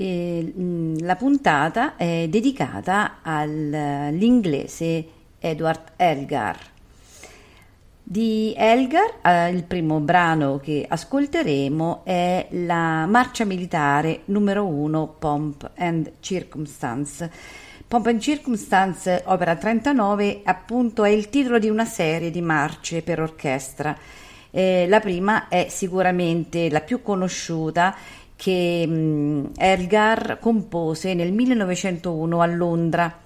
eh, la puntata è dedicata all'inglese Edward Elgar. Di Elgar, eh, il primo brano che ascolteremo è la marcia militare numero 1 Pomp and Circumstance. Pomp and Circumstance, opera 39, appunto è il titolo di una serie di marce per orchestra. Eh, la prima è sicuramente la più conosciuta che mh, Elgar compose nel 1901 a Londra.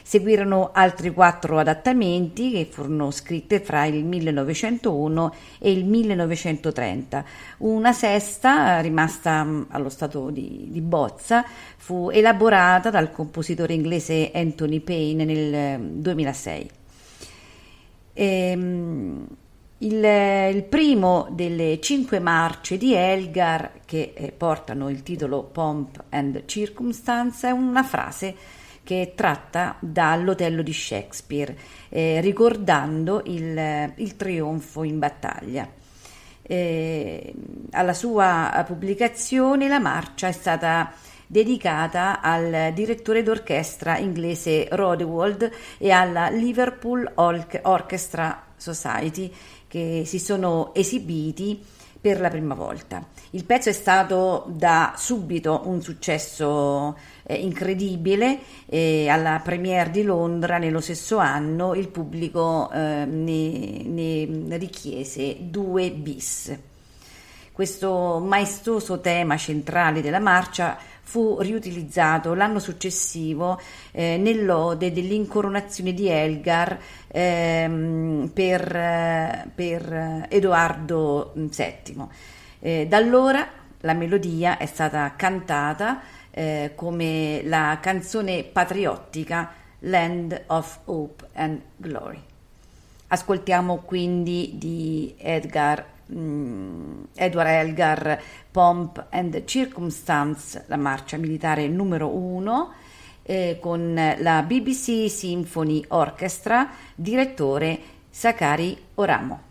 Seguirono altri quattro adattamenti che furono scritti fra il 1901 e il 1930. Una sesta, rimasta mh, allo stato di, di, bozza, fu elaborata dal compositore inglese Anthony Payne nel 2006. Ehm, il, il, primo delle cinque marce di Elgar, che eh, portano il titolo Pomp and Circumstance, è una frase che è tratta dall'Otello di Shakespeare, eh, ricordando il, il, trionfo in battaglia. Eh, alla sua pubblicazione la marcia è stata dedicata al direttore d'orchestra inglese Rodewald e alla Liverpool Orchestra Society che si sono esibiti per la prima volta. Il pezzo è stato da subito un successo eh, incredibile eh, alla premiere di Londra nello stesso anno il pubblico eh, ne, ne richiese due bis. Questo maestoso tema centrale della marcia fu riutilizzato l'anno successivo eh, nell'ode dell'incoronazione di Elgar ehm, per, per, Edoardo VII. Eh, da allora la melodia è stata cantata eh, come la canzone patriottica Land of Hope and Glory. Ascoltiamo quindi di Edgar Mm, Edward Elgar Pomp and Circumstance, la marcia militare numero 1, eh, con la BBC Symphony Orchestra, direttore Sakari Oramo.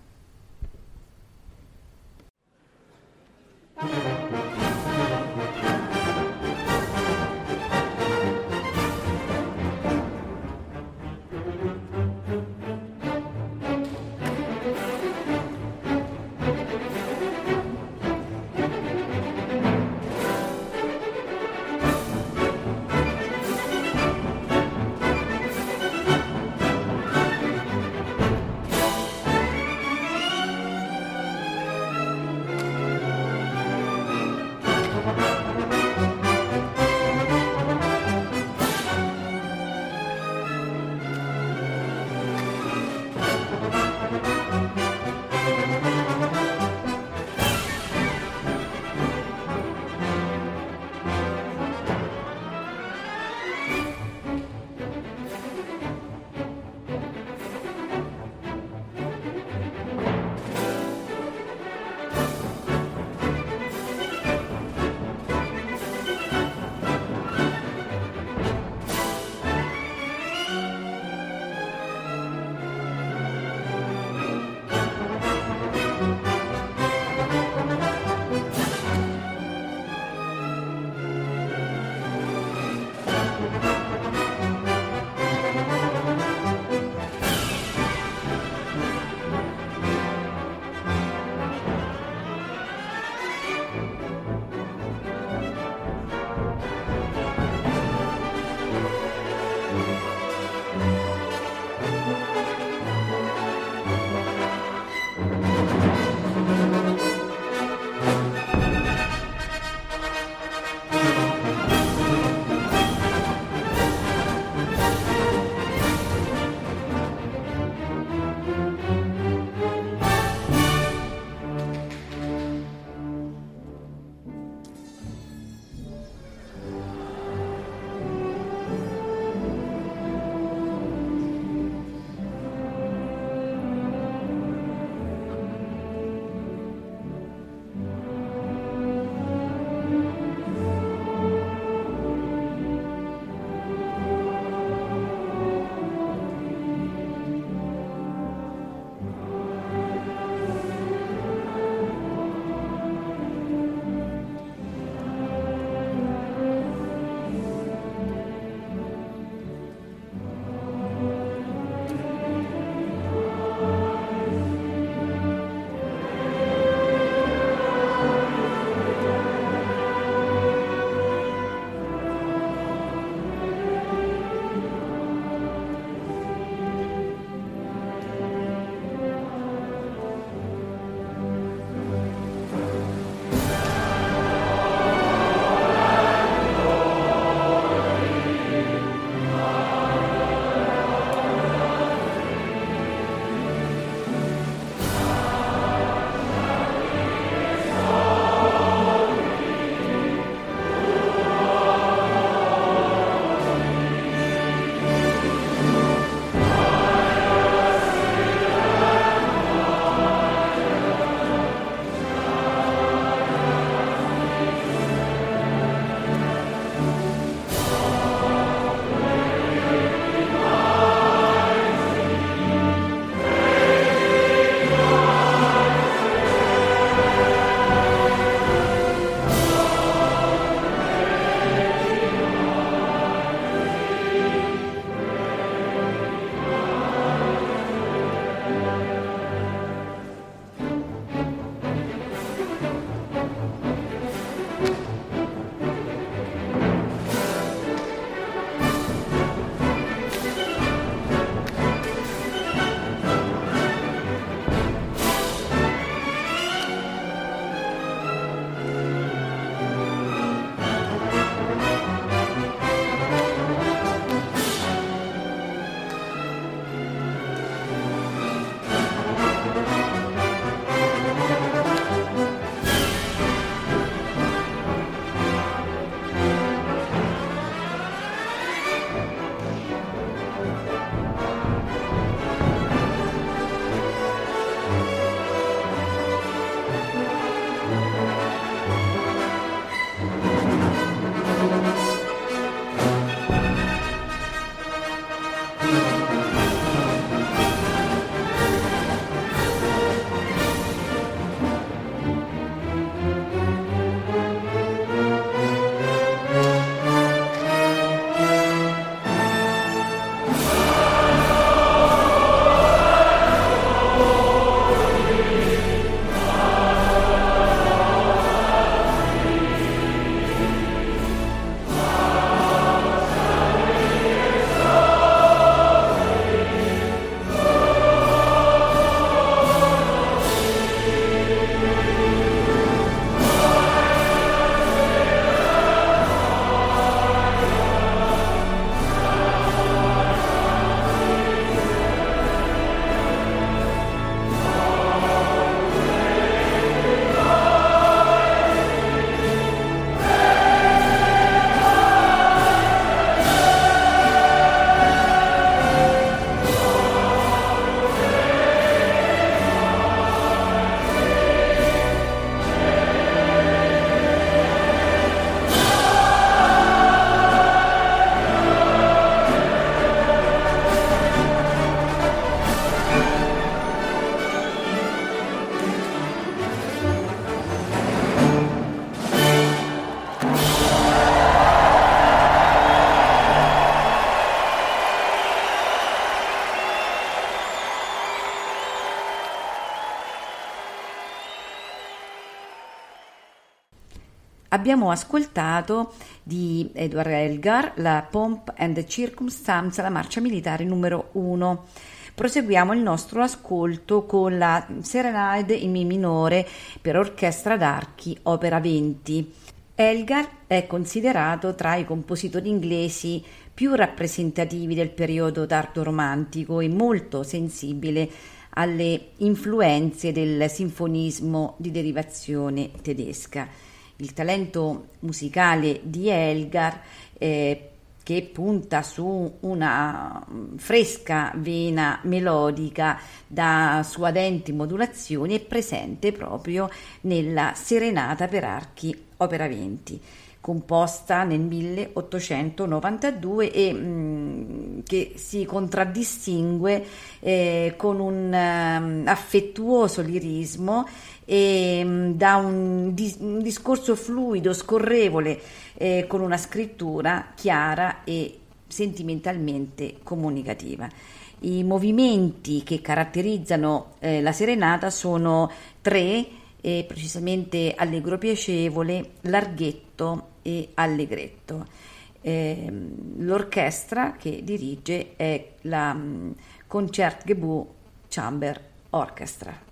Abbiamo ascoltato di Edward Elgar la Pomp and Circumstance, la marcia militare numero 1. Proseguiamo il nostro ascolto con la Serenade in Mi minore per orchestra d'archi, opera 20. Elgar è considerato tra i compositori inglesi più rappresentativi del periodo tardo romantico e molto sensibile alle influenze del sinfonismo di derivazione tedesca. Il talento musicale di Elgar eh, che punta su una fresca vena melodica da suadenti modulazioni è presente proprio nella Serenata per archi opera 20 composta nel 1892 e mh, mm, che si contraddistingue eh, con un um, affettuoso lirismo e mm, da un, dis- un, discorso fluido, scorrevole, eh, con una scrittura chiara e sentimentalmente comunicativa. I movimenti che caratterizzano eh, la serenata sono tre, eh, precisamente allegro piacevole, larghetto e allegretto. Eh, l'orchestra che dirige è la um, Concertgebouw Chamber Orchestra.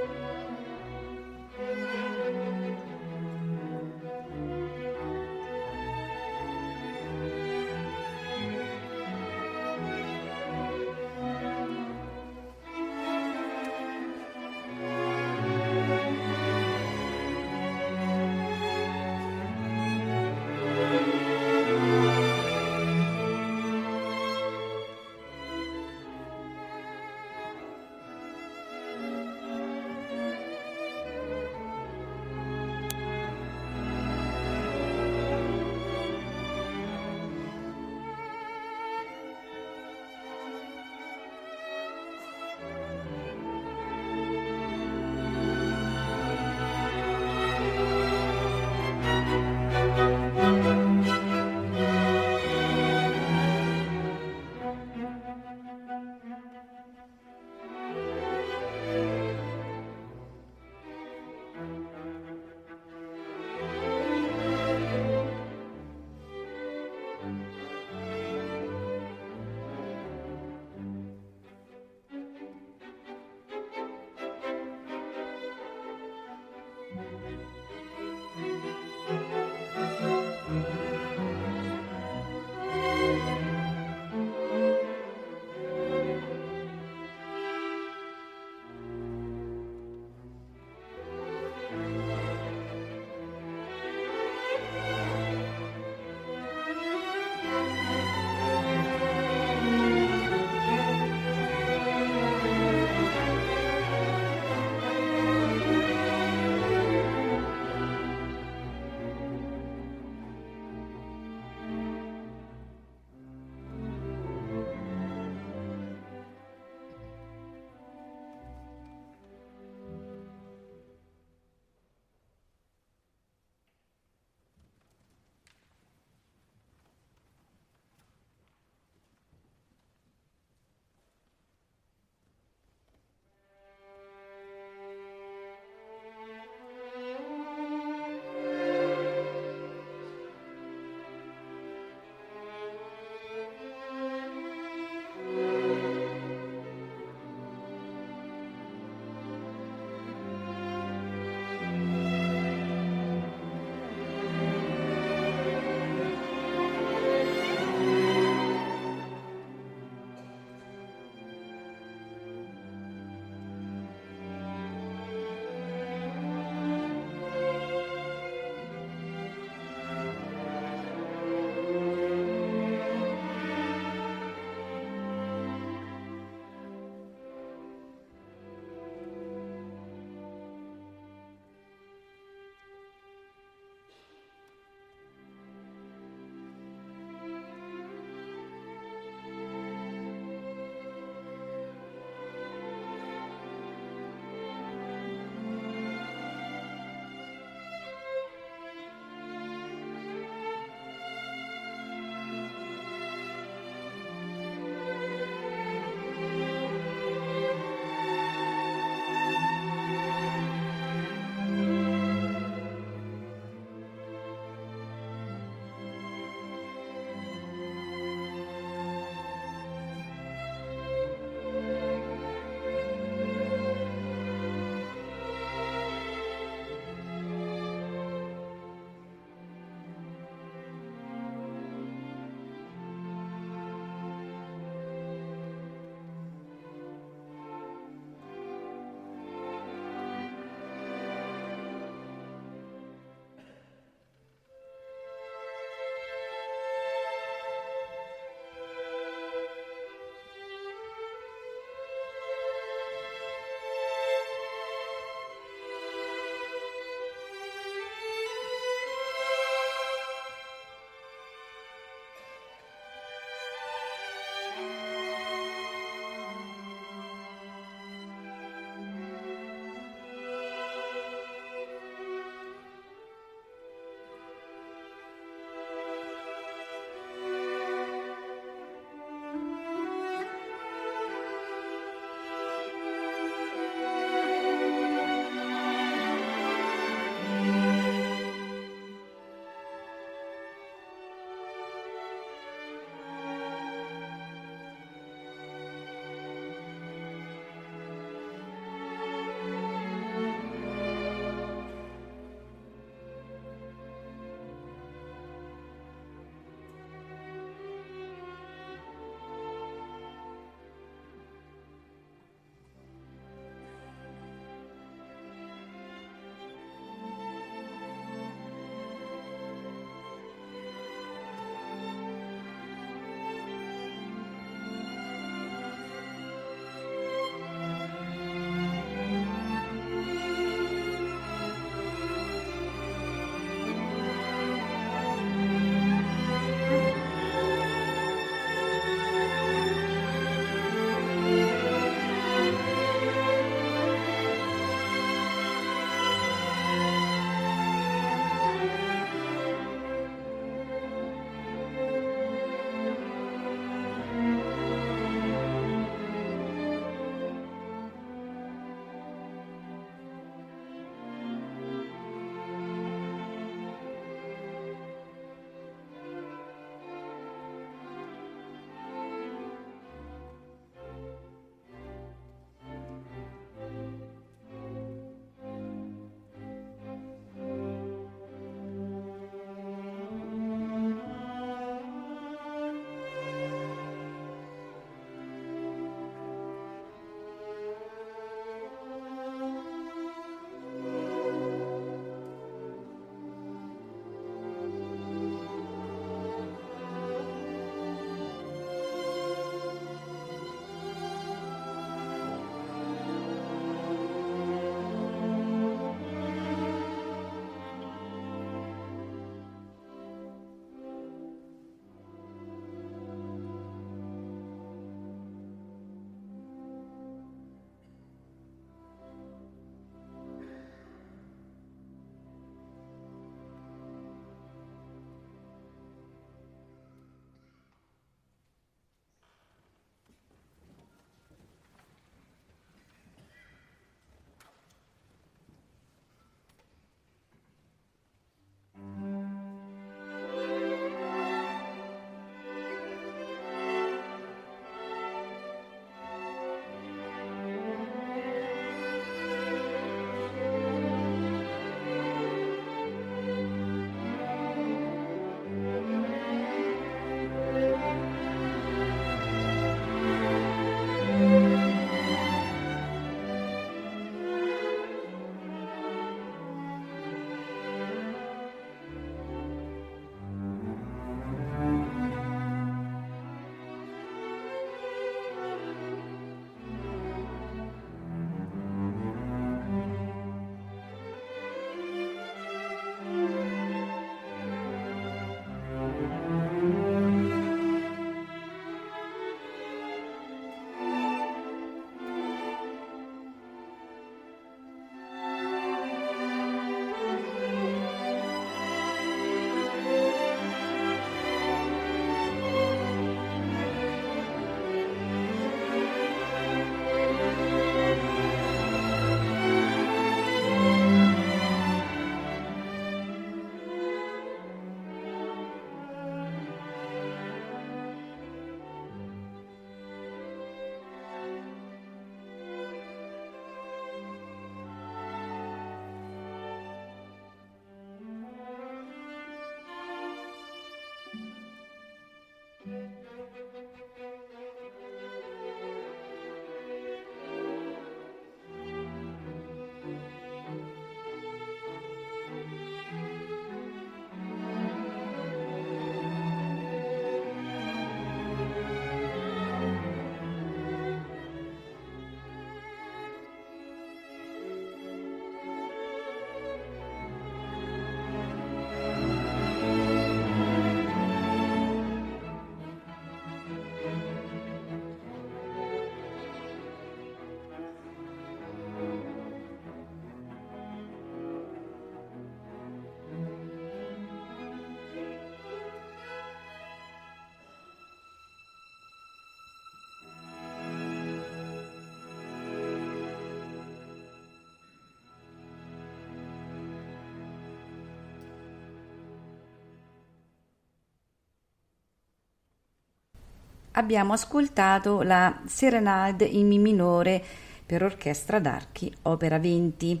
Abbiamo ascoltato la Serenade in Mi minore per orchestra d'archi, opera 20.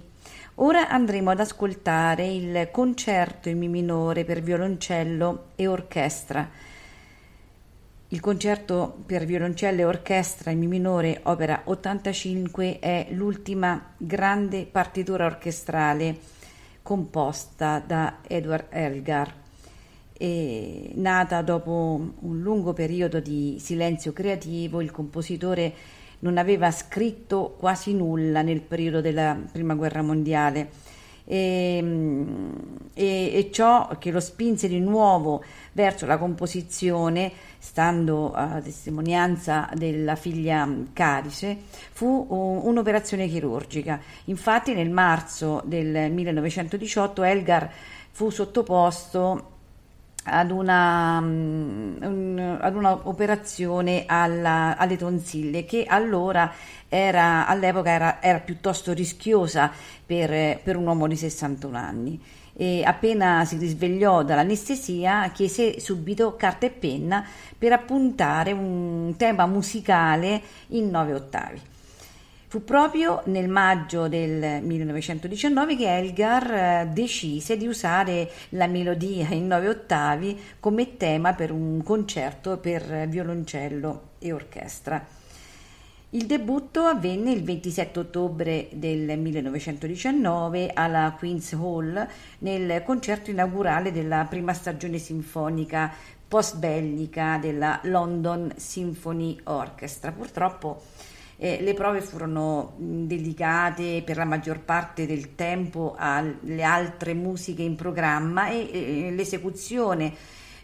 Ora andremo ad ascoltare il concerto in Mi minore per violoncello e orchestra. Il concerto per violoncello e orchestra in Mi minore, opera 85, è l'ultima grande partitura orchestrale composta da Edward Elgar e nata dopo un lungo periodo di silenzio creativo, il compositore non aveva scritto quasi nulla nel periodo della Prima Guerra Mondiale e, e, e ciò che lo spinse di nuovo verso la composizione, stando a testimonianza della figlia Carice, fu un'operazione chirurgica. Infatti nel marzo del 1918 Elgar fu sottoposto ad una, um, ad una operazione alla, alle tonsille che allora era, all'epoca era, era piuttosto rischiosa per, per, un uomo di 61 anni. E appena si risvegliò dall'anestesia chiese subito carta e penna per appuntare un tema musicale in nove ottavi. Fu proprio nel maggio del 1919 che Elgar eh, decise di usare la melodia in nove ottavi come tema per un concerto per violoncello e orchestra. Il debutto avvenne il 27 ottobre del 1919 alla Queen's Hall nel concerto inaugurale della prima stagione sinfonica post-bellica della London Symphony Orchestra. Purtroppo eh, le prove furono dedicate per la maggior parte del tempo alle altre musiche in programma e, e l'esecuzione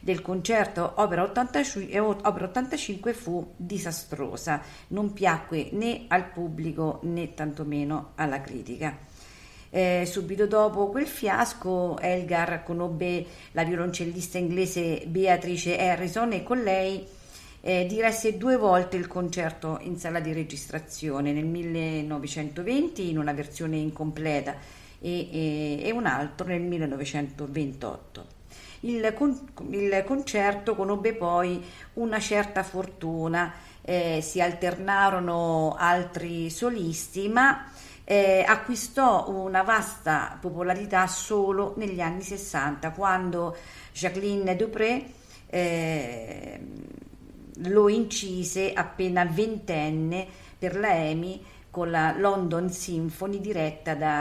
del concerto opera 85, opera 85 fu disastrosa, non piacque né al pubblico né tantomeno alla critica. Eh, subito dopo quel fiasco Elgar conobbe la violoncellista inglese Beatrice Harrison e con lei eh, diresse due volte il concerto in sala di registrazione, nel 1920 in una versione incompleta e, e, e un altro nel 1928. Il, con, il, concerto conobbe poi una certa fortuna, eh, si alternarono altri solisti, ma eh, acquistò una vasta popolarità solo negli anni 60, quando Jacqueline Dupré eh, lo incise appena ventenne per la EMI con la London Symphony diretta da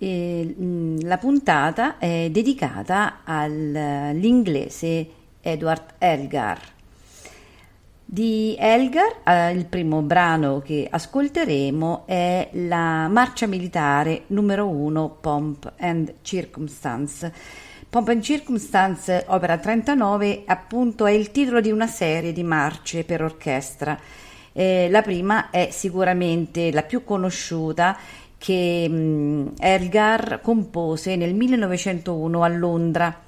eh, la puntata è dedicata all'inglese Edward Elgar. Di Elgar, eh, il primo brano che ascolteremo è la marcia militare numero 1 Pomp and Circumstance. Pomp and Circumstance, opera 39, appunto è il titolo di una serie di marce per orchestra. Eh, la prima è sicuramente la più conosciuta che mh, Elgar compose nel 1901 a Londra.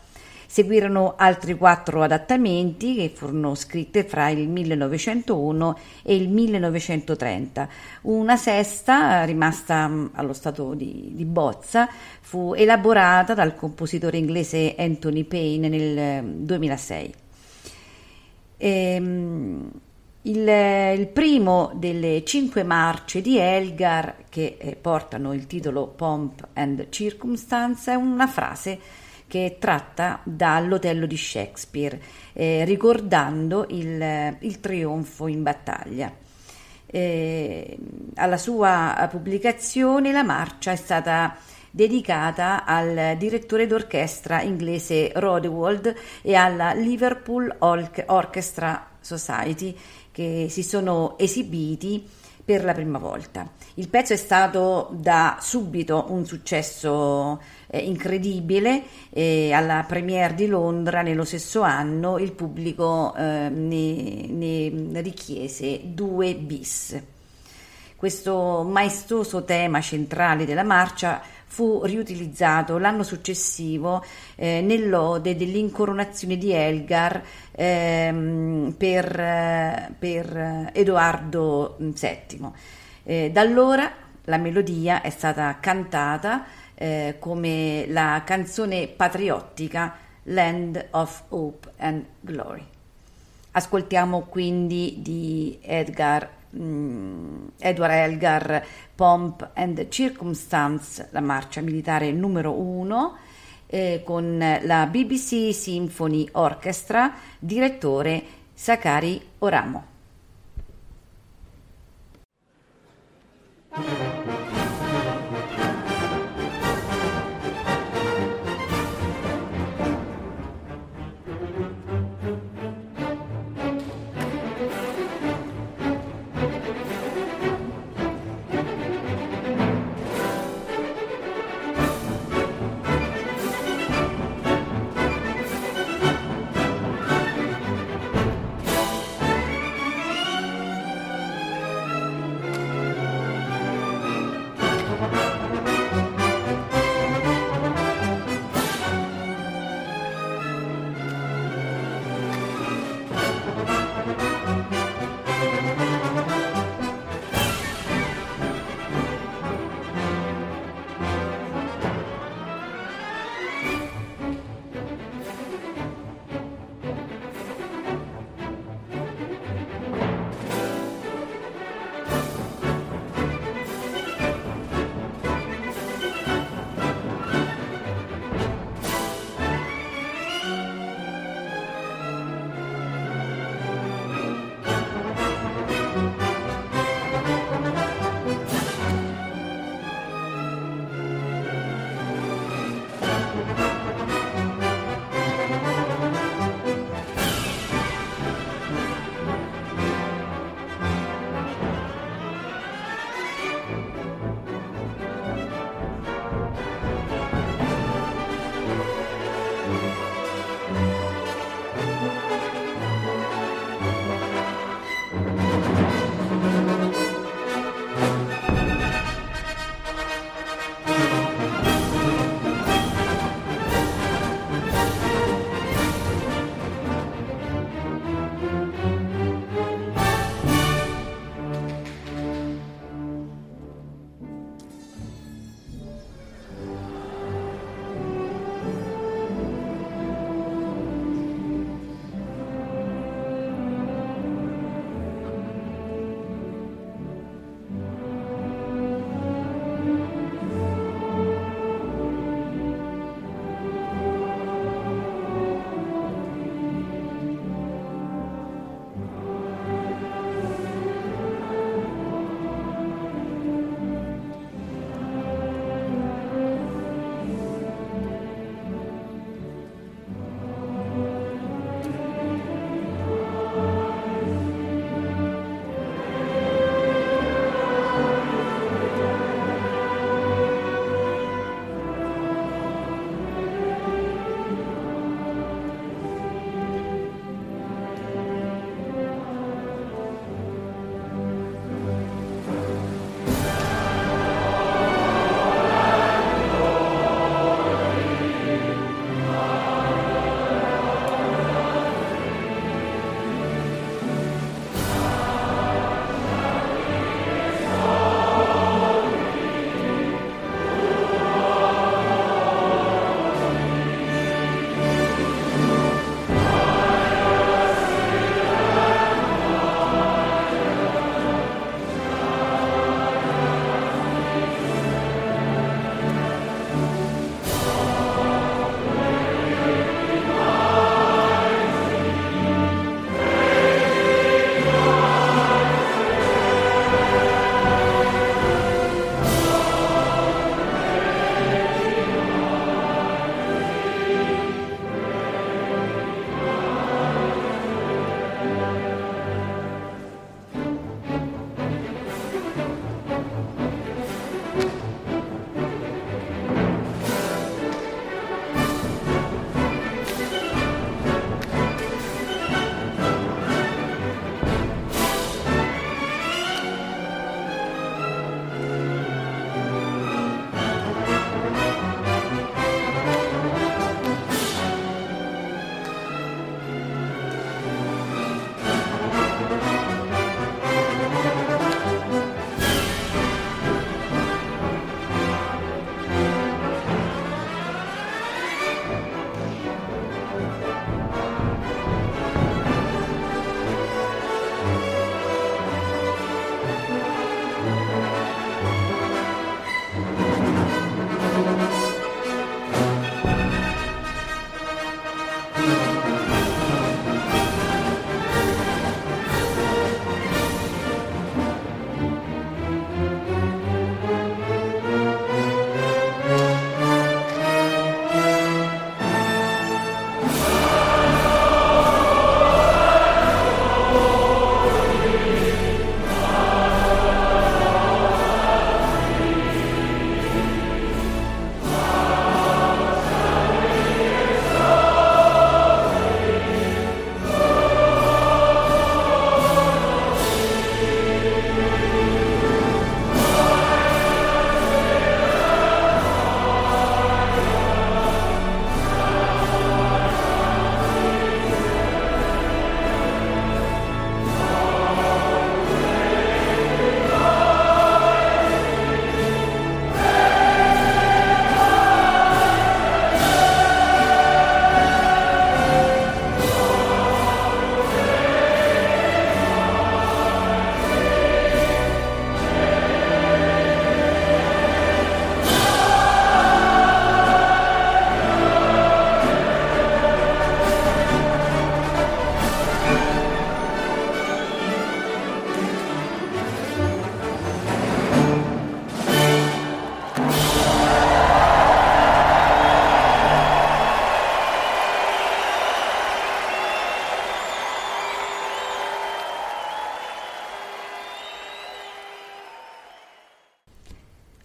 Seguirono altri quattro adattamenti che furono scritte fra il 1901 e il 1930. Una sesta, rimasta allo stato di, di bozza, fu elaborata dal compositore inglese Anthony Payne nel 2006. Ehm, il, il, primo delle cinque marce di Elgar, che eh, portano il titolo Pomp and Circumstance, è una frase che è tratta dall'Otello di Shakespeare, eh, ricordando il, il, trionfo in battaglia. Eh, alla sua pubblicazione la marcia è stata dedicata al direttore d'orchestra inglese Rodewald e alla Liverpool Orchestra Society che si sono esibiti per la prima volta. Il pezzo è stato da subito un successo eh, incredibile e alla premiere di Londra nello stesso anno il pubblico eh, ne, ne richiese due bis. Questo maestoso tema centrale della marcia fu riutilizzato l'anno successivo eh, nell'ode dell'incoronazione di Elgar ehm, per, per, Edoardo VII. Eh, da allora la melodia è stata cantata eh, come la canzone patriottica Land of Hope and Glory. Ascoltiamo quindi di Edgar Edward Elgar Pomp and Circumstance, la marcia militare numero 1, eh, con la BBC Symphony Orchestra, direttore Sakari Oramo.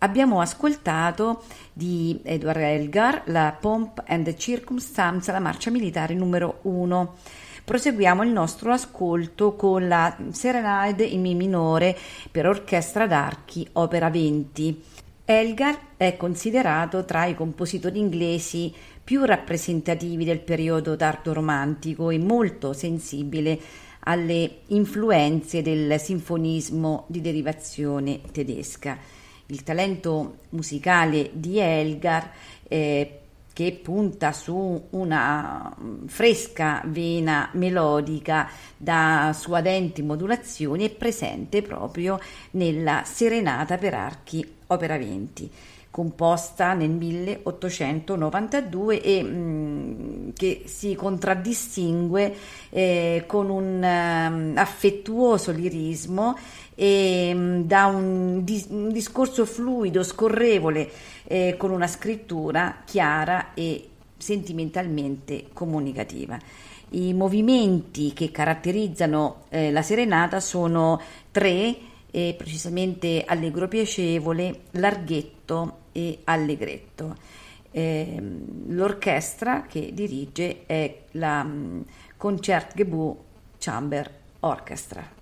Abbiamo ascoltato di Edward Elgar la Pomp and Circumstance, la marcia militare numero 1. Proseguiamo il nostro ascolto con la Serenade in Mi minore per orchestra d'archi, opera 20. Elgar è considerato tra i compositori inglesi più rappresentativi del periodo tardo romantico e molto sensibile alle influenze del sinfonismo di derivazione tedesca il talento musicale di Elgar eh, che punta su una fresca vena melodica da suadenti modulazioni è presente proprio nella Serenata per archi opera 20 composta nel 1892 e mh, mm, che si contraddistingue eh, con un um, affettuoso lirismo e mh, mm, da un, dis- un, discorso fluido, scorrevole, eh, con una scrittura chiara e sentimentalmente comunicativa. I movimenti che caratterizzano eh, la serenata sono tre, eh, precisamente allegro piacevole, larghetto e allegretto. Eh, l'orchestra che dirige è la um, Concertgebouw Chamber Orchestra.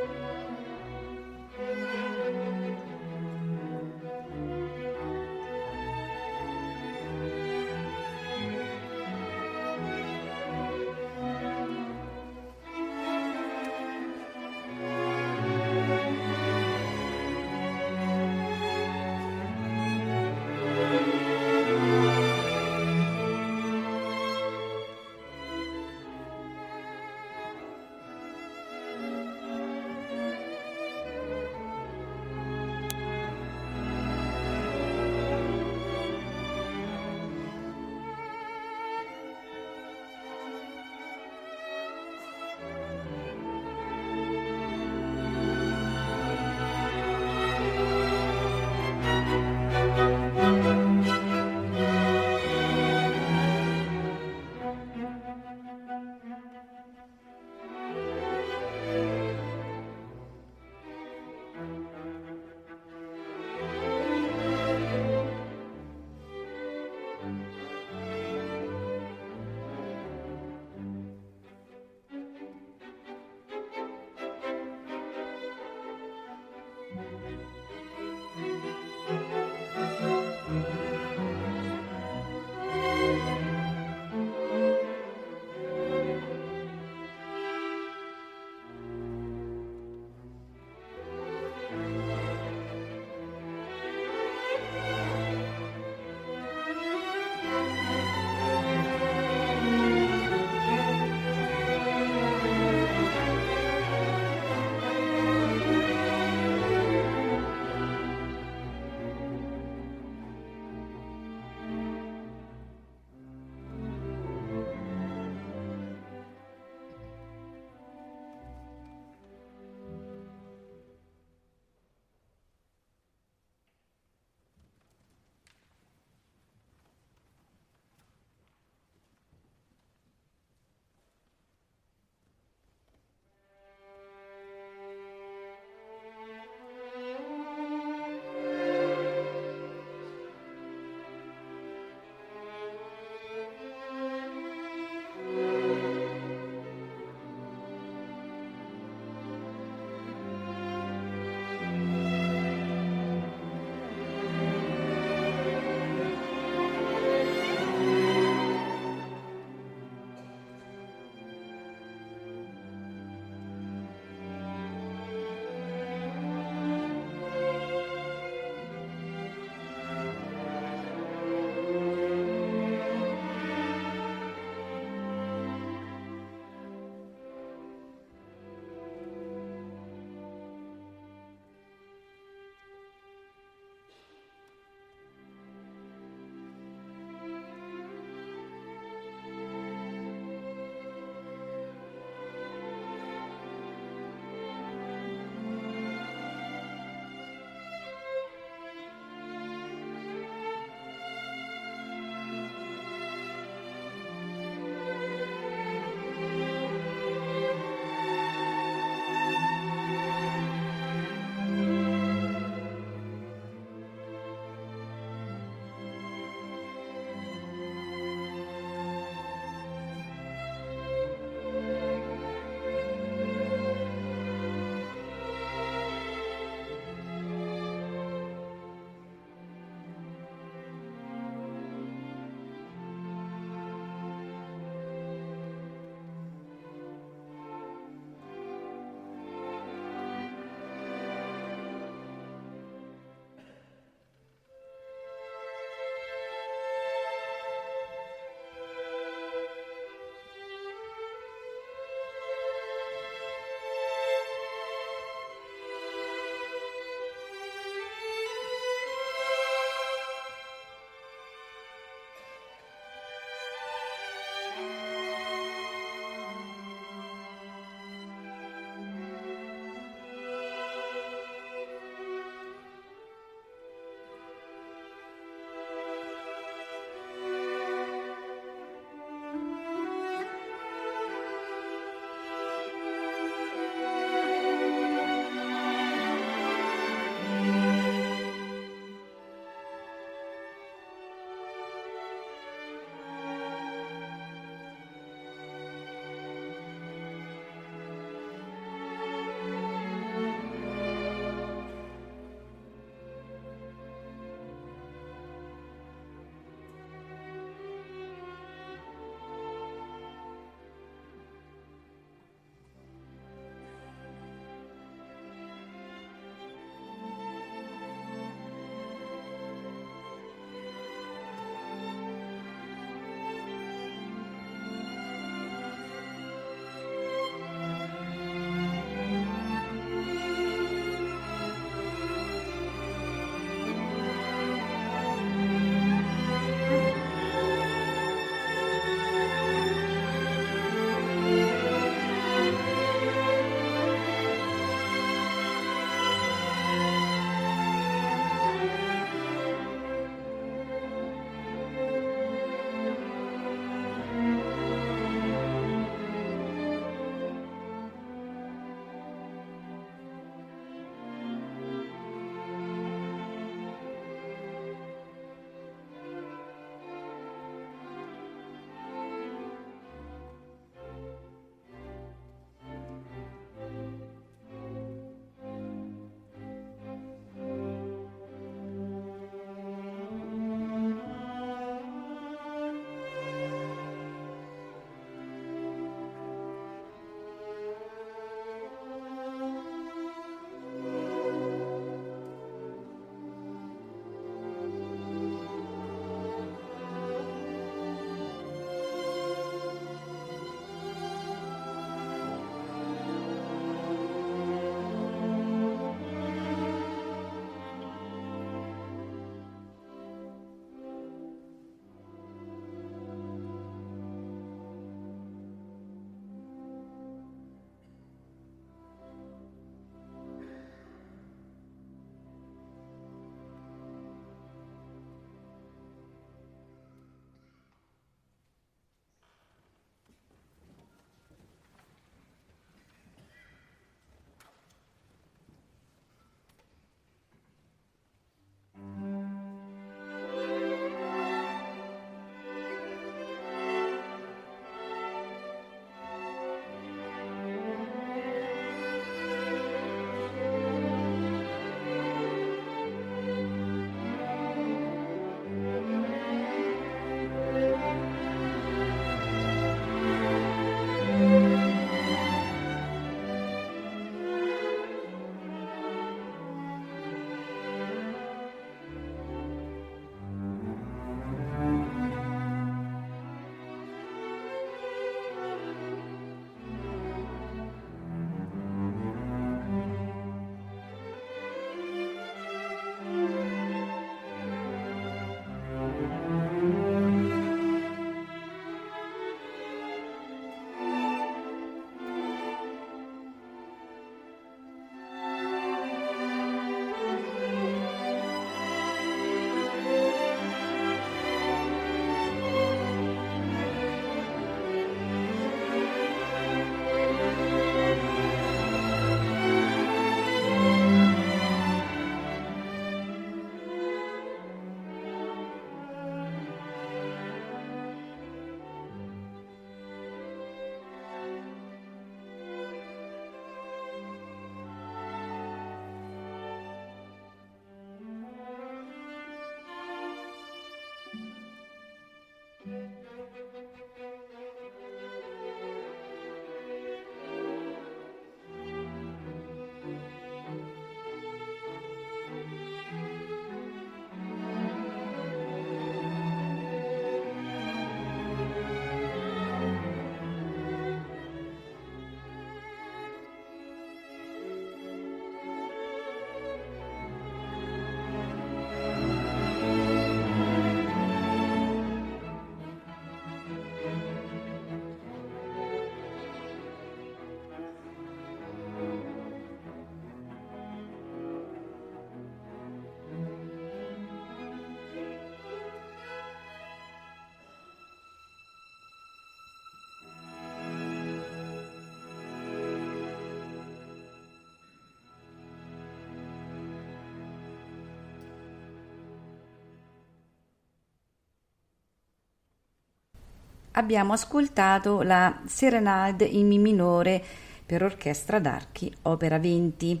Abbiamo ascoltato la Serenade in Mi minore per orchestra d'archi, opera 20.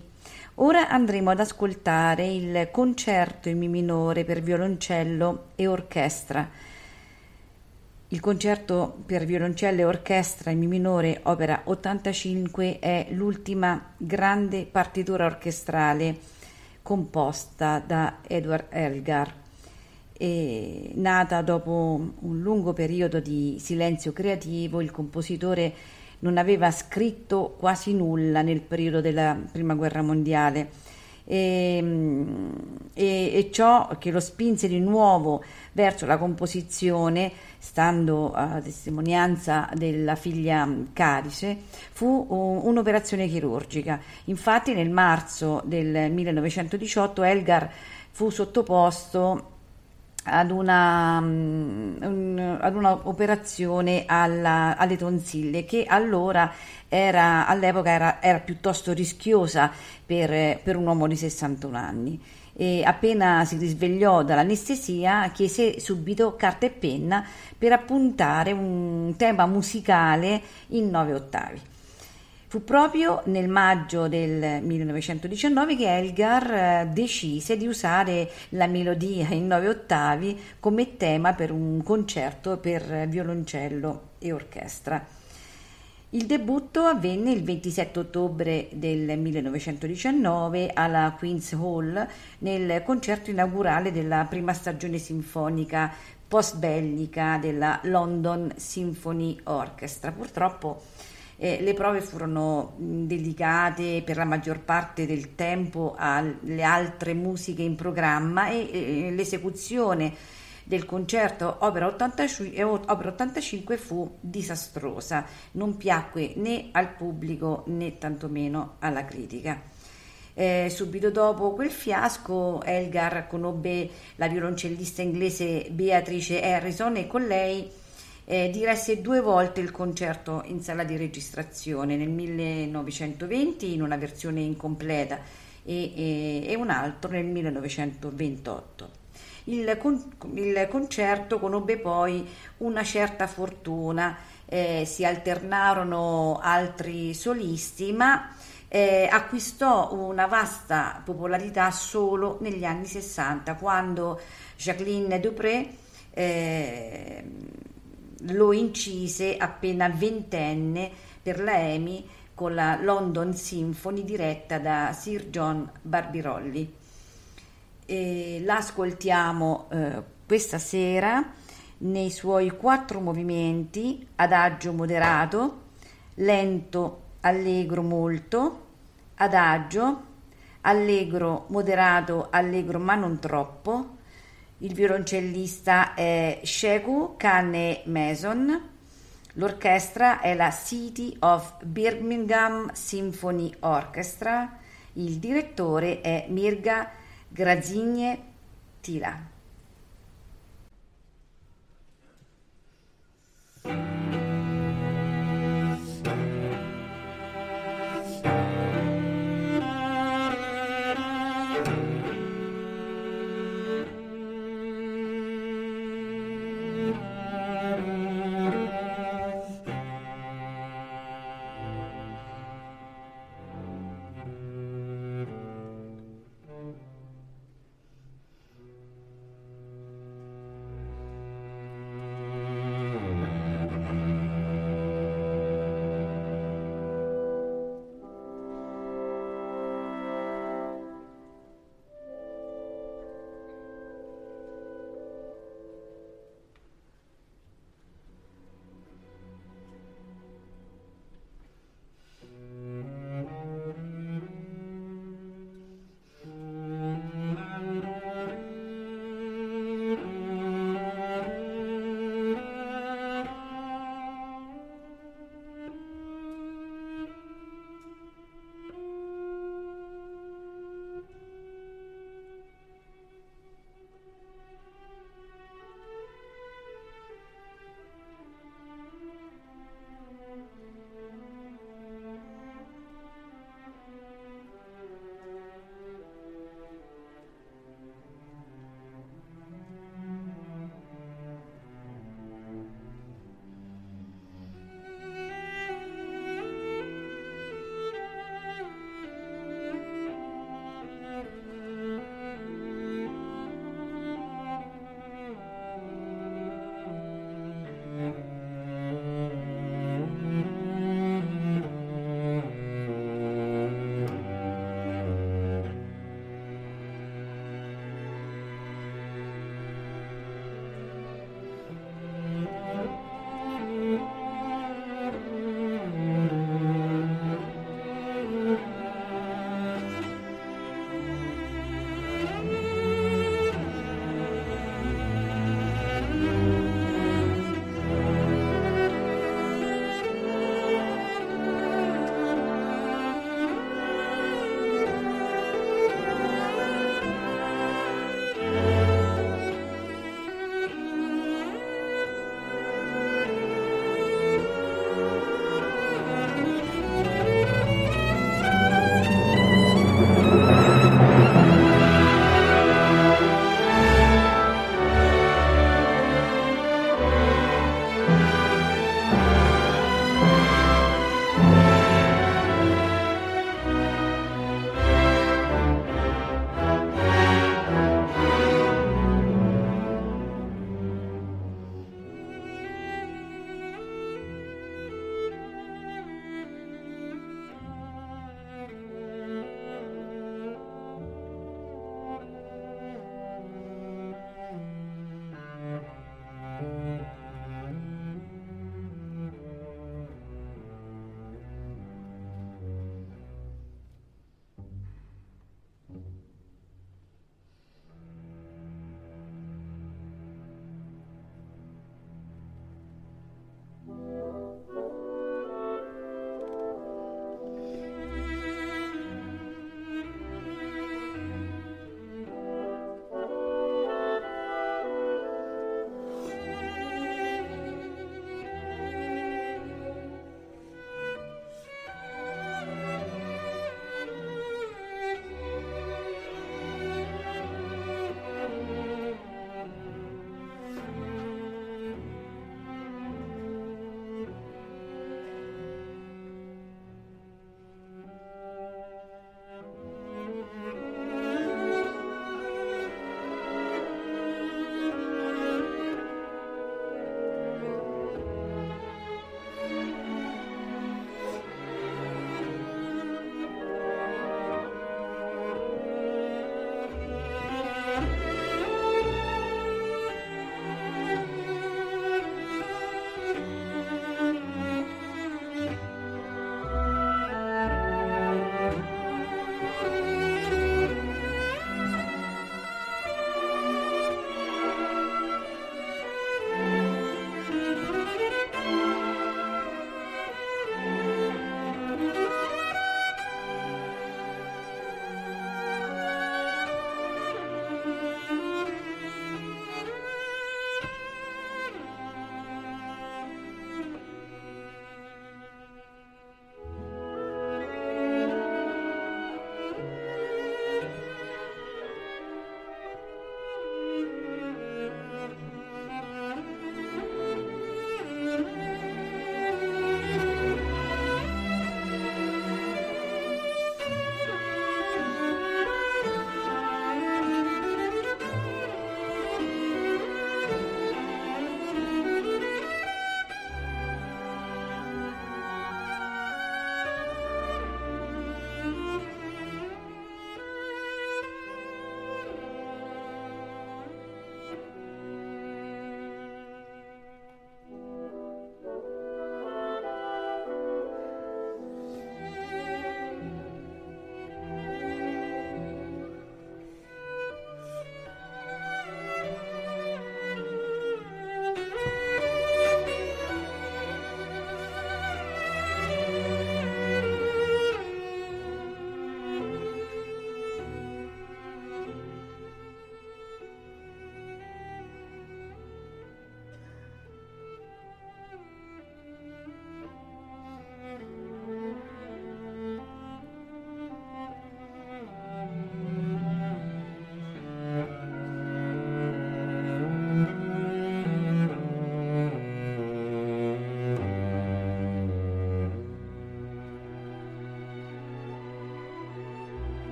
Ora andremo ad ascoltare il concerto in Mi minore per violoncello e orchestra. Il concerto per violoncello e orchestra in Mi minore, opera 85, è l'ultima grande partitura orchestrale composta da Edward Elgar e nata dopo un lungo periodo di silenzio creativo, il compositore non aveva scritto quasi nulla nel periodo della Prima Guerra Mondiale e, e, e ciò che lo spinse di nuovo verso la composizione, stando a testimonianza della figlia Cadice, fu un'operazione chirurgica. Infatti nel marzo del 1918 Elgar fu sottoposto ad una, um, ad una operazione alla, alle tonsille che allora era, all'epoca era, era piuttosto rischiosa per, per, un uomo di 61 anni. E appena si risvegliò dall'anestesia chiese subito carta e penna per appuntare un tema musicale in nove ottavi. Fu proprio nel maggio del 1919 che Elgar eh, decise di usare la melodia in nove ottavi come tema per un concerto per violoncello e orchestra. Il debutto avvenne il 27 ottobre del 1919 alla Queen's Hall nel concerto inaugurale della prima stagione sinfonica post-bellica della London Symphony Orchestra. Purtroppo eh, le prove furono dedicate per la maggior parte del tempo alle altre musiche in programma e, e l'esecuzione del concerto opera 85, opera 85 fu disastrosa, non piacque né al pubblico né tantomeno alla critica. Eh, subito dopo quel fiasco Elgar conobbe la violoncellista inglese Beatrice Harrison e con lei eh, diresse due volte il concerto in sala di registrazione, nel 1920 in una versione incompleta e, e, e un altro nel 1928. Il, con, il, concerto conobbe poi una certa fortuna, eh, si alternarono altri solisti, ma eh, acquistò una vasta popolarità solo negli anni 60, quando Jacqueline Dupré eh, lo incise appena ventenne per la EMI con la London Symphony diretta da Sir John Barbirolli. E l'ascoltiamo eh, questa sera nei suoi quattro movimenti, adagio moderato, lento, allegro molto, adagio, allegro moderato, allegro ma non troppo, il violoncellista è Shegu Kane Mason. L'orchestra è la City of Birmingham Symphony Orchestra. Il direttore è Mirga Grazigne Tila.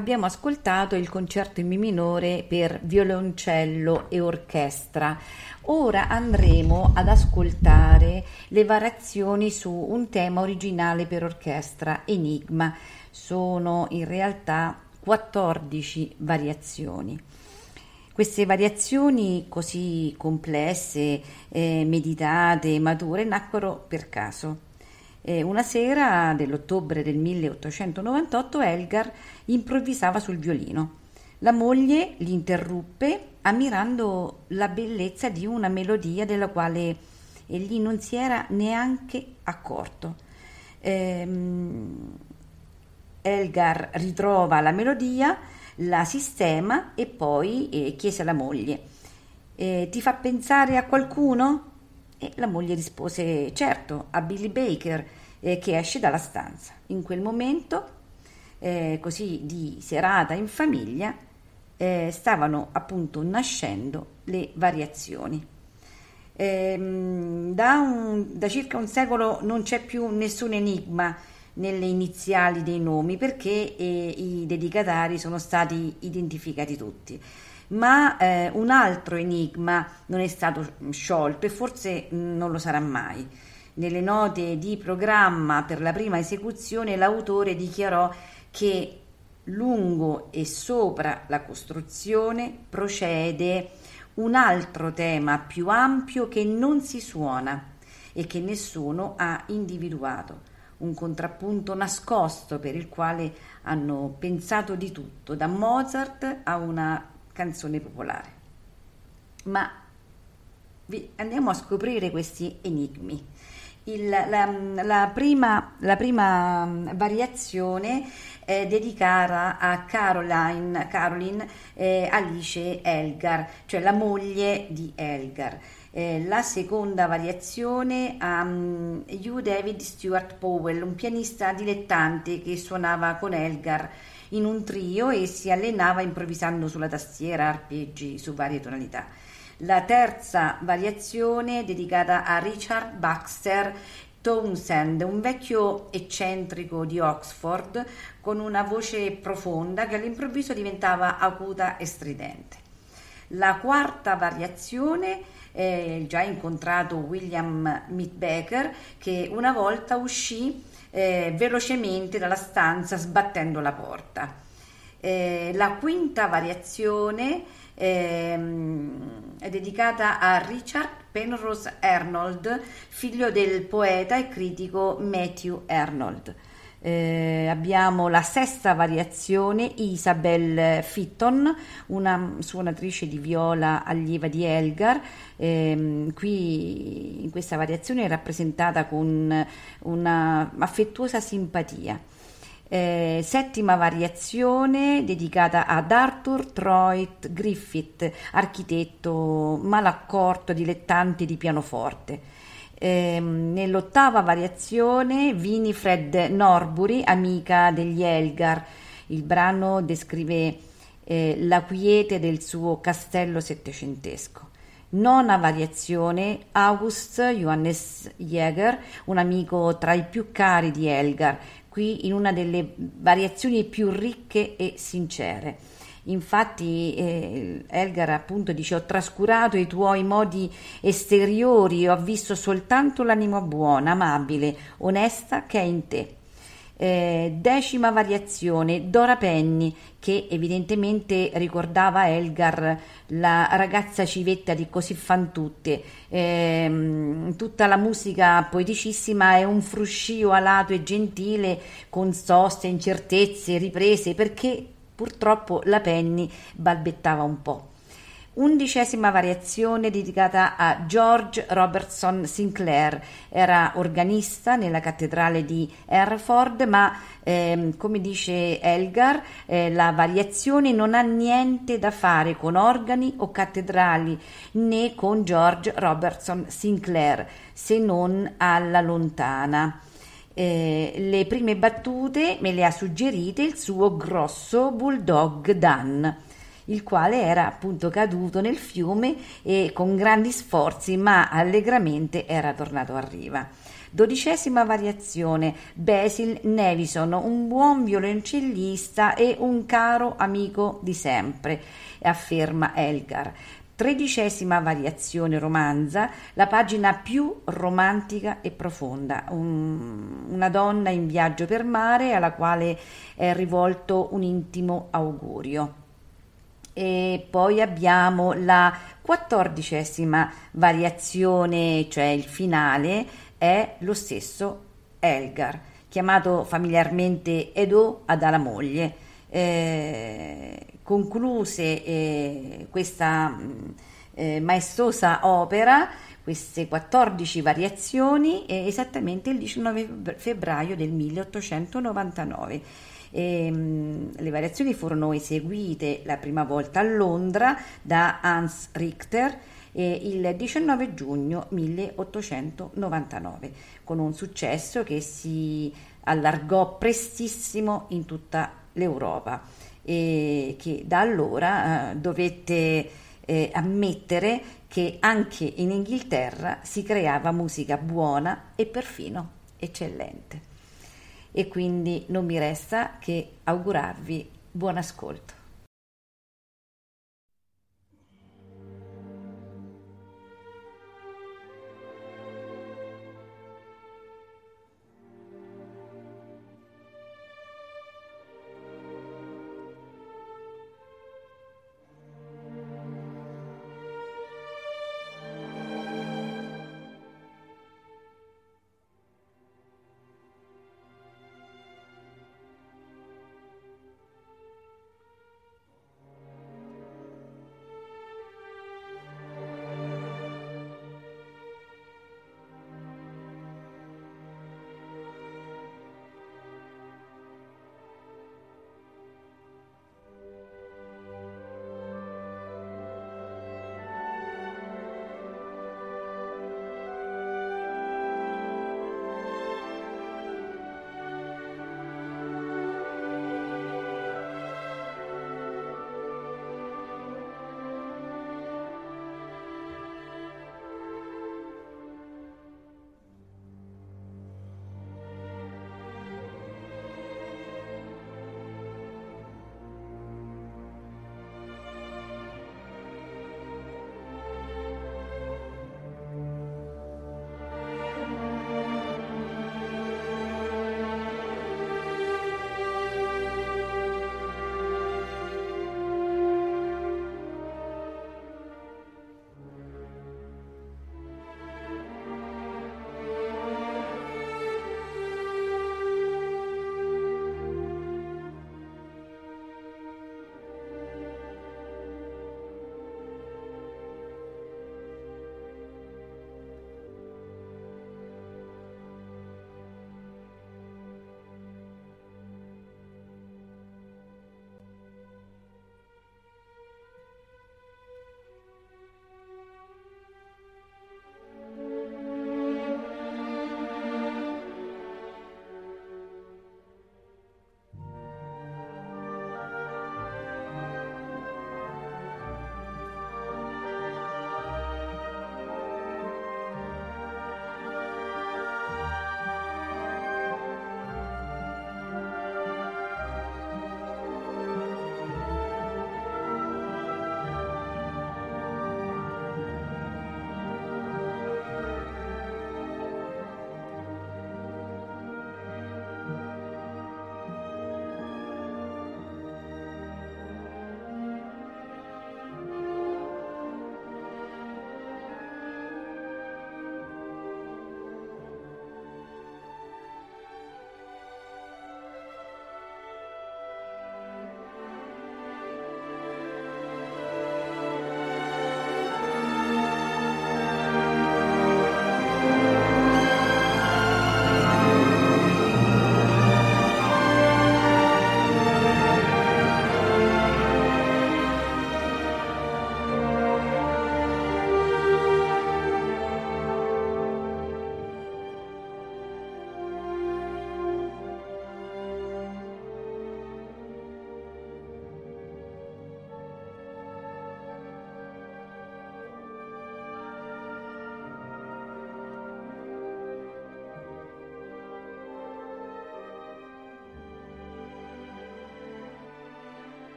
Abbiamo ascoltato il concerto in Mi minore per violoncello e orchestra. Ora andremo ad ascoltare le variazioni su un tema originale per orchestra, Enigma. Sono in realtà 14 variazioni. Queste variazioni così complesse, eh, meditate, mature, nacquero per caso. Eh, una sera dell'ottobre del 1898 Elgar improvvisava sul violino. La moglie li interruppe ammirando la bellezza di una melodia della quale egli non si era neanche accorto. Ehm, Elgar ritrova la melodia, la sistema e poi eh, chiese alla moglie: eh, Ti fa pensare a qualcuno? E la moglie rispose: Certo, a Billy Baker, eh, che esce dalla stanza. In quel momento, eh, così di serata in famiglia, eh, stavano appunto nascendo le variazioni. Ehm, da, un, da circa un secolo non c'è più nessun enigma nelle iniziali dei nomi perché eh, i dedicatari sono stati identificati tutti. Ma eh, un altro enigma non è stato sciolto e forse non lo sarà mai. Nelle note di programma per la prima esecuzione l'autore dichiarò che lungo e sopra la costruzione procede un altro tema più ampio che non si suona e che nessuno ha individuato un contrappunto nascosto per il quale hanno pensato di tutto, da Mozart a una canzone popolare. Ma andiamo a scoprire questi enigmi. Il, la, la, prima, la, prima, variazione è dedicata a Caroline, Caroline eh, Alice Elgar, cioè la moglie di Elgar. Eh, la seconda variazione a um, Hugh David Stewart Powell, un pianista dilettante che suonava con Elgar in un trio e si allenava improvvisando sulla tastiera arpeggi su varie tonalità. La terza variazione dedicata a Richard Baxter Townsend, un vecchio eccentrico di Oxford con una voce profonda che all'improvviso diventava acuta e stridente. La quarta variazione eh, già incontrato William Mitbecker che una volta uscì eh, velocemente dalla stanza sbattendo la porta. Eh, la quinta variazione ehm, è dedicata a Richard Penrose Arnold, figlio del poeta e critico Matthew Arnold. Eh, abbiamo la sesta variazione, Isabel Fitton, una suonatrice di viola allieva di Elgar. Eh, qui in questa variazione è rappresentata con una affettuosa simpatia. Eh, settima variazione dedicata ad Arthur Troit Griffith, architetto malaccorto, dilettante di pianoforte. Eh, nell'ottava variazione Winifred Norbury, amica degli Elgar. Il brano descrive eh, la quiete del suo castello settecentesco. Nona variazione August Johannes Jäger, un amico tra i più cari di Elgar, qui in una delle variazioni più ricche e sincere. Infatti eh, Elgar appunto dice ho trascurato i tuoi modi esteriori, ho visto soltanto l'anima buona, amabile, onesta che è in te. Eh, decima variazione, Dora Penny, che evidentemente ricordava Elgar, la ragazza civetta di Così fan tutte. Eh, tutta la musica poeticissima è un fruscio alato e gentile, con soste, incertezze, riprese, perché Purtroppo la Penny balbettava un po'. Undicesima variazione dedicata a George Robertson Sinclair. Era organista nella cattedrale di Hereford, ma ehm, come dice Elgar, eh, la variazione non ha niente da fare con organi o cattedrali né con George Robertson Sinclair, se non alla lontana. Eh, le prime battute me le ha suggerite il suo grosso bulldog Dan, il quale era appunto caduto nel fiume e con grandi sforzi, ma allegramente era tornato a riva. Dodicesima variazione, Basil Nevison, un buon violoncellista e un caro amico di sempre, afferma Elgar. Tredicesima variazione romanza, la pagina più romantica e profonda, un, una donna in viaggio per mare alla quale è rivolto un intimo augurio. E poi abbiamo la quattordicesima variazione, cioè il finale, è lo stesso Elgar, chiamato familiarmente Edo ad alla moglie. Eh, concluse eh, questa eh, maestosa opera, queste 14 variazioni, eh, esattamente il 19 febbraio del 1899. E, mh, le variazioni furono eseguite la prima volta a Londra da Hans Richter eh, il 19 giugno 1899, con un successo che si allargò prestissimo in tutta l'Europa e che da allora eh, dovette eh, ammettere che anche in Inghilterra si creava musica buona e perfino eccellente. E quindi non mi resta che augurarvi buon ascolto.